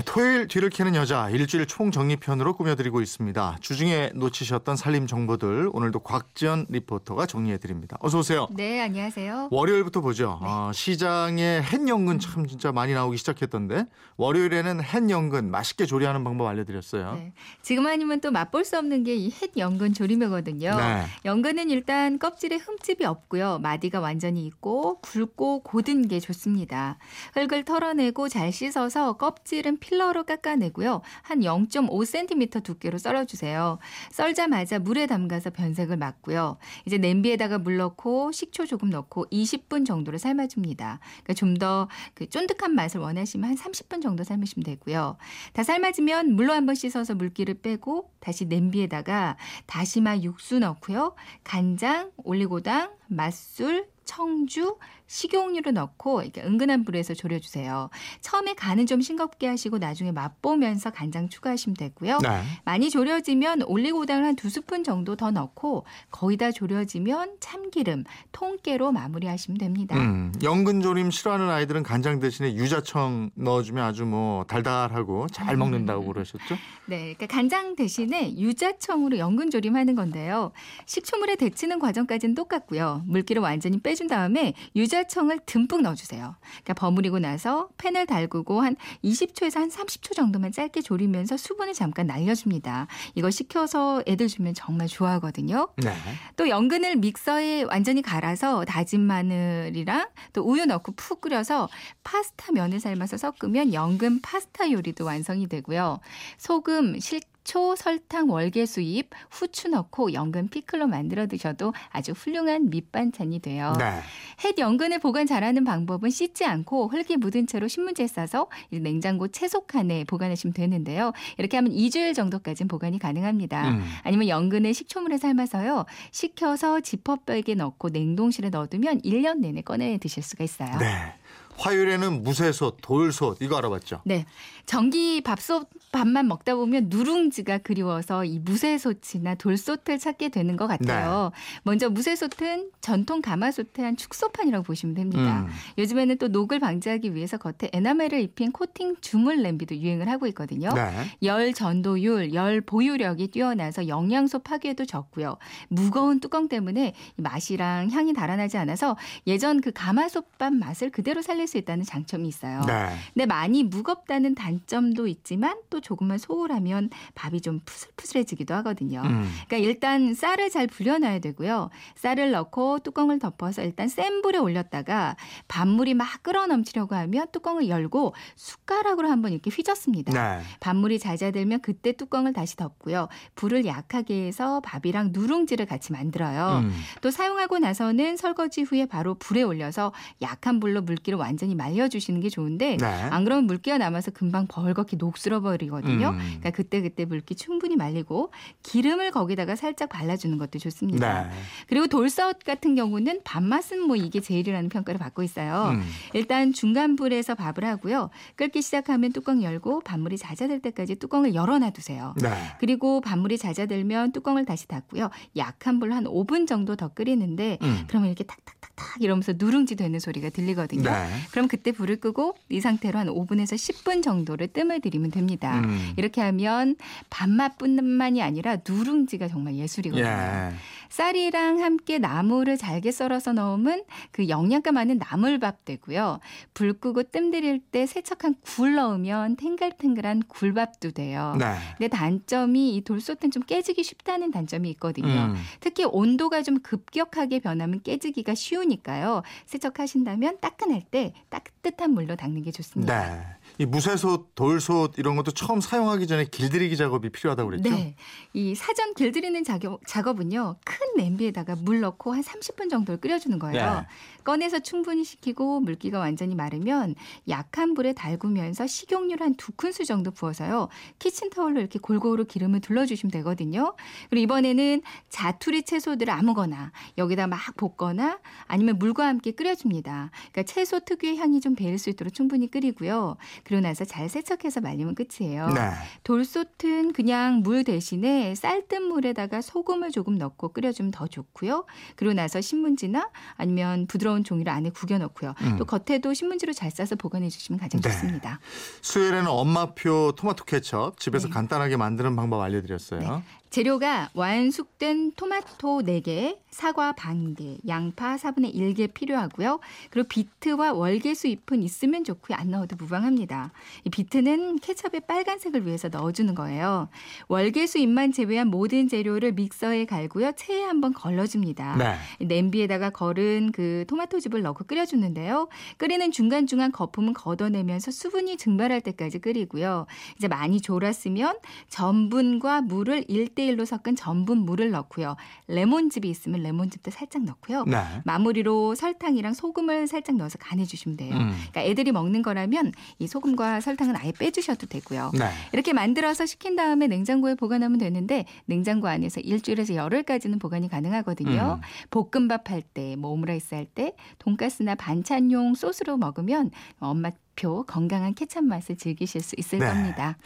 토요일 뒤를 캐는 여자 일주일 총정리편으로 꾸며드리고 있습니다. 주중에 놓치셨던 살림 정보들 오늘도 곽지연 리포터가 정리해드립니다. 어서 오세요. 네, 안녕하세요. 월요일부터 보죠. 어, 시장에 햇연근 참 진짜 많이 나오기 시작했던데 월요일에는 햇연근 맛있게 조리하는 방법 알려드렸어요. 네, 지금 아니면 또 맛볼 수 없는 게 이 햇 연근 조림이거든요. 네. 연근은 일단 껍질에 흠집이 없고요. 마디가 완전히 있고 굵고 고든 게 좋습니다. 흙을 털어내고 잘 씻어서 껍질은 필러로 깎아내고요. 한 0.5cm 두께로 썰어주세요. 썰자마자 물에 담가서 변색을 막고요. 이제 냄비에다가 물 넣고 식초 조금 넣고 20분 정도를 삶아줍니다. 그러니까 좀 더 그 쫀득한 맛을 원하시면 한 30분 정도 삶으시면 되고요. 다 삶아지면 물로 한번 씻어서 물기를 빼고 다시 냄비에다가 다시마 육수 넣고요. 간장, 올리고당, 맛술, 청주, 식용유를 넣고 이렇게 은근한 불에서 졸여주세요. 처음에 간은 좀 싱겁게 하시고 나중에 맛보면서 간장 추가하시면 되고요. 네. 많이 졸여지면 올리고당을 한 두 스푼 정도 더 넣고 거의 다 졸여지면 참기름, 통깨로 마무리하시면 됩니다. 음, 연근조림 싫어하는 아이들은 간장 대신에 유자청 넣어주면 아주 뭐 달달하고 잘 먹는다고 그러셨죠? 네, 그러니까 간장 대신에 유자청으로 연근조림하는 건데요. 식초물에 데치는 과정까지는 똑같고요. 물기를 완전히 빼준 다음에 유자청을 듬뿍 넣어주세요. 그러니까 버무리고 나서 팬을 달구고 한 20초에서 한 30초 정도만 짧게 조리면서 수분을 잠깐 날려줍니다. 이거 식혀서 애들 주면 정말 좋아하거든요. 네. 또 연근을 믹서에 완전히 갈아서 다진 마늘이랑 또 우유 넣고 푹 끓여서 파스타 면을 삶아서 섞으면 연근 파스타 요리도 완성이 되고요. 소금, 식 초, 설탕, 월계수 잎, 후추 넣고 연근 피클로 만들어 드셔도 아주 훌륭한 밑반찬이 돼요. 네. 햇 연근을 보관 잘하는 방법은 씻지 않고 흙이 묻은 채로 신문지에 싸서 냉장고 채소칸에 보관하시면 되는데요. 이렇게 하면 2주일 정도까지는 보관이 가능합니다. 음. 아니면 연근을 식초물에 삶아서요. 식혀서 지퍼백에 넣고 냉동실에 넣어두면 1년 내내 꺼내 드실 수가 있어요. 네. 화요일에는 무쇠솥, 돌솥 이거 알아봤죠? 네. 전기 밥솥 밥만 먹다 보면 누룽지가 그리워서 이 무쇠솥이나 돌솥을 찾게 되는 것 같아요. 먼저 무쇠솥은 전통 가마솥의 한 축소 판이라고 보시면 됩니다. 음. 요즘에는 또 녹을 방지하기 위해서 겉에 에나멜을 입힌 코팅 주물 냄비도 유행을 하고 있거든요. 네. 열 전도율, 열 보유력이 뛰어나서 영양소 파괴도 적고요. 무거운 뚜껑 때문에 이 맛이랑 향이 달아나지 않아서 예전 그 가마솥밥 맛을 그대로 살릴 수 있다는 장점이 있어요. 네. 근데 많이 무겁다는 단점도 있지만 또 조금만 소홀하면 밥이 좀 푸슬푸슬해지기도 하거든요. 음. 그러니까 일단 쌀을 잘 불려놔야 되고요. 쌀을 넣고 뚜껑을 덮어서 일단 센 불에 올렸다가 밥물이 막 끓어 넘치려고 하면 뚜껑을 열고 숟가락으로 한번 이렇게 휘젓습니다. 네. 밥물이 잦아들면 그때 뚜껑을 다시 덮고요. 불을 약하게 해서 밥이랑 누룽지를 같이 만들어요. 음. 또 사용하고 나서는 설거지 후에 바로 불에 올려서 약한 불로 물기를 완전히 말려주시는 게 좋은데 네. 안 그러면 물기가 남아서 금방 벌겋게 녹슬어 버리거든요. 음. 그러니까 그때 그때 물기 충분히 말리고 기름을 거기다가 살짝 발라주는 것도 좋습니다. 네. 그리고 돌솥 같은 경우는 밥맛은 뭐 이게 제일이라는 평가를 받고 있어요. 음. 일단 중간 불에서 밥을 하고요. 끓기 시작하면 뚜껑 열고 밥물이 잦아들 때까지 뚜껑을 열어놔 두세요. 네. 그리고 밥물이 잦아들면 뚜껑을 다시 닫고요. 약한 불한 5분 정도 더 끓이는데 음. 그러면 이렇게 탁탁탁탁 이러면서 누룽지 되는 소리가 들리거든요. 네. 그럼 그때 불을 끄고 이 상태로 한 5분에서 10분 정도를 뜸을 들이면 됩니다. 음. 이렇게 하면 밥맛뿐만이 아니라 누룽지가 정말 예술이거든요. 예. 쌀이랑 함께 나물을 잘게 썰어서 넣으면 그 영양가 많은 나물밥 되고요. 불 끄고 뜸 들일 때 세척한 굴 넣으면 탱글탱글한 굴밥도 돼요. 네. 근데 단점이 이 돌솥은 좀 깨지기 쉽다는 단점이 있거든요. 음. 특히 온도가 좀 급격하게 변하면 깨지기가 쉬우니까요. 세척하신다면 따끈할 때 따뜻한 물로 닦는 게 좋습니다. 네. 이 무쇠솥, 돌솥 이런 것도 처음 사용하기 전에 길들이기 작업이 필요하다고 그랬죠? 네. 이 사전 길들이는 작업, 작업은요. 큰 냄비에다가 물 넣고 한 30분 정도를 끓여주는 거예요. 네. 꺼내서 충분히 식히고 물기가 완전히 마르면 약한 불에 달구면서 식용유를 한 두 큰술 정도 부어서요. 키친타올로 이렇게 골고루 기름을 둘러주시면 되거든요. 그리고 이번에는 자투리 채소들을 아무거나 여기다 막 볶거나 아니면 물과 함께 끓여줍니다. 그러니까 채소 특유의 향이 좀 배일 수 있도록 충분히 끓이고요. 그러고 나서 잘 세척해서 말리면 끝이에요. 네. 돌솥은 그냥 물 대신에 쌀뜨물 물에다가 소금을 조금 넣고 끓여주면 더 좋고요. 그리고 나서 신문지나 아니면 부드러운 종이를 안에 구겨 넣고요. 음. 또 겉에도 신문지로 잘 싸서 보관해 주시면 가장 네. 좋습니다. 수요일에는 엄마표 토마토 케첩 집에서 네. 간단하게 만드는 방법 알려드렸어요. 재료가 완숙된 토마토 4개, 사과 반 개, 양파 4분의 1개 필요하고요. 그리고 비트와 월계수 잎은 있으면 좋고요. 안 넣어도 무방합니다. 이 비트는 케첩의 빨간색을 위해서 넣어주는 거예요. 월계수 잎만 제외한 모든 재료를 믹서에 갈고요. 체에 한번 걸러줍니다. 네. 냄비에다가 걸은 그 토마토즙을 넣고 끓여주는데요. 끓이는 중간중간 거품은 걷어내면서 수분이 증발할 때까지 끓이고요. 이제 많이 졸았으면 전분과 물을 1대 1로 섞은 전분 물을 넣고요. 레몬즙이 있으면 레몬즙도 살짝 넣고요. 네. 마무리로 설탕이랑 소금을 살짝 넣어서 간해 주시면 돼요. 음. 그러니까 애들이 먹는 거라면 이 소금과 설탕은 아예 빼 주셔도 되고요. 네. 이렇게 만들어서 식힌 다음에 냉장고에 보관하면 되는데 냉장고 안에서 일주일에서 열흘까지는 보관이 가능하거든요. 볶음밥 할 때, 뭐 오므라이스 할 때, 돈가스나 반찬용 소스로 먹으면 엄마 표 건강한 케찹 맛을 즐기실 수 있을 네. 겁니다.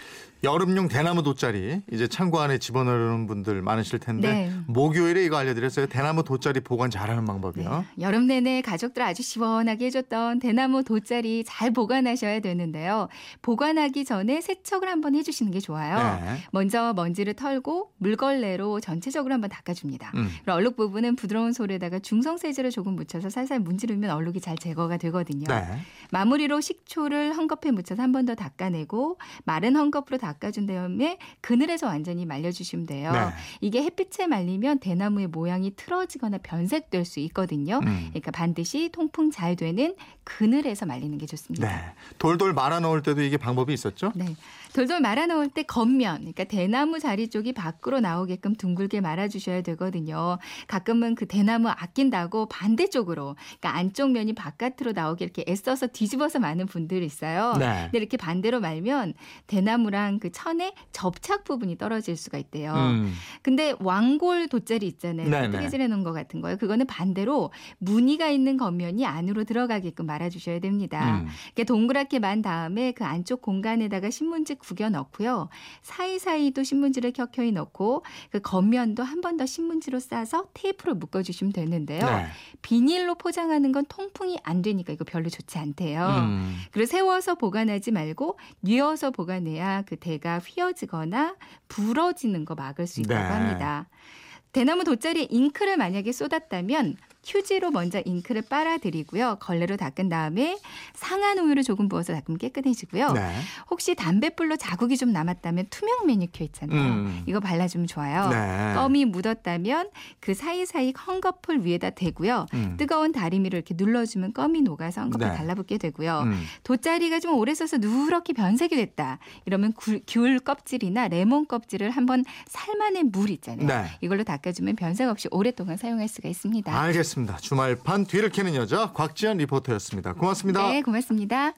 여름용 대나무 돗자리 이제 창고 안에 집어넣는 분들 많으실 텐데 네. 목요일에 이거 알려드렸어요. 대나무 돗자리 보관 잘하는 방법이요. 네. 여름 내내 가족들 아주 시원하게 해줬던 대나무 돗자리 잘 보관하셔야 되는데요. 보관하기 전에 세척을 한번 해주시는 게 좋아요. 네. 먼저 먼지를 털고 물걸레로 전체적으로 한번 닦아줍니다. 음. 그리고 얼룩 부분은 부드러운 솔에다가 중성 세제를 조금 묻혀서 살살 문지르면 얼룩이 잘 제거가 되거든요. 네. 마무리로 식초 를 헝겊에 묻혀서 한 번 더 닦아내고 마른 헝겊으로 닦아준 다음에 그늘에서 완전히 말려주시면 돼요. 네. 이게 햇빛에 말리면 대나무의 모양이 틀어지거나 변색될 수 있거든요. 음. 그러니까 반드시 통풍 잘 되는 그늘에서 말리는 게 좋습니다. 네. 돌돌 말아 넣을 때도 이게 방법이 있었죠? 네. 돌돌 말아 넣을 때 겉면, 그러니까 대나무 자리 쪽이 밖으로 나오게끔 둥글게 말아 주셔야 되거든요. 가끔은 그 대나무 아낀다고 반대쪽으로, 그러니까 안쪽 면이 바깥으로 나오게 이렇게 애써서 뒤집어서 마는 분들 이 있어요. 네. 근데 이렇게 반대로 말면 대나무랑 그 천의 접착 부분이 떨어질 수가 있대요. 음. 근데 왕골 돗자리 있잖아요. 네, 네. 뜨개질해 놓은 것 같은 거요. 그거는 반대로 무늬가 있는 겉면이 안으로 들어가게끔 말아주셔야 됩니다. 음. 이렇게 동그랗게 만 다음에 그 안쪽 공간에다가 신문지 구겨 넣고요. 사이사이도 신문지를 켜켜이 넣고 그 겉면도 한 번 더 신문지로 싸서 테이프로 묶어주시면 되는데요. 네. 비닐로 포장하는 건 통풍이 안 되니까 이거 별로 좋지 않대요. 음. 그리고 세워서 보관하지 말고 뉘어서 보관해야 그 대가 휘어지거나 부러지는 거 막을 수 있다고 네. 합니다. 대나무 돗자리에 잉크를 만약에 쏟았다면 휴지로 먼저 잉크를 빨아들이고요. 걸레로 닦은 다음에 상한 우유를 조금 부어서 닦으면 깨끗해지고요. 네. 혹시 담뱃불로 자국이 좀 남았다면 투명 매니큐어 있잖아요. 음. 이거 발라주면 좋아요. 네. 껌이 묻었다면 그 사이사이 헝겊을 위에다 대고요. 음. 뜨거운 다리미로 이렇게 눌러주면 껌이 녹아서 헝겊에 네. 달라붙게 되고요. 음. 돗자리가 좀 오래 써서 누렇게 변색이 됐다. 이러면 굴- 귤 껍질이나 레몬 껍질을 한번 삶아낸 물 있잖아요. 네. 이걸로 닦아주면 변색 없이 오랫동안 사용할 수가 있습니다. 알겠습니다. 주말판 뒤를 캐는 여자 곽지연 리포터였습니다. 고맙습니다. 네, 고맙습니다.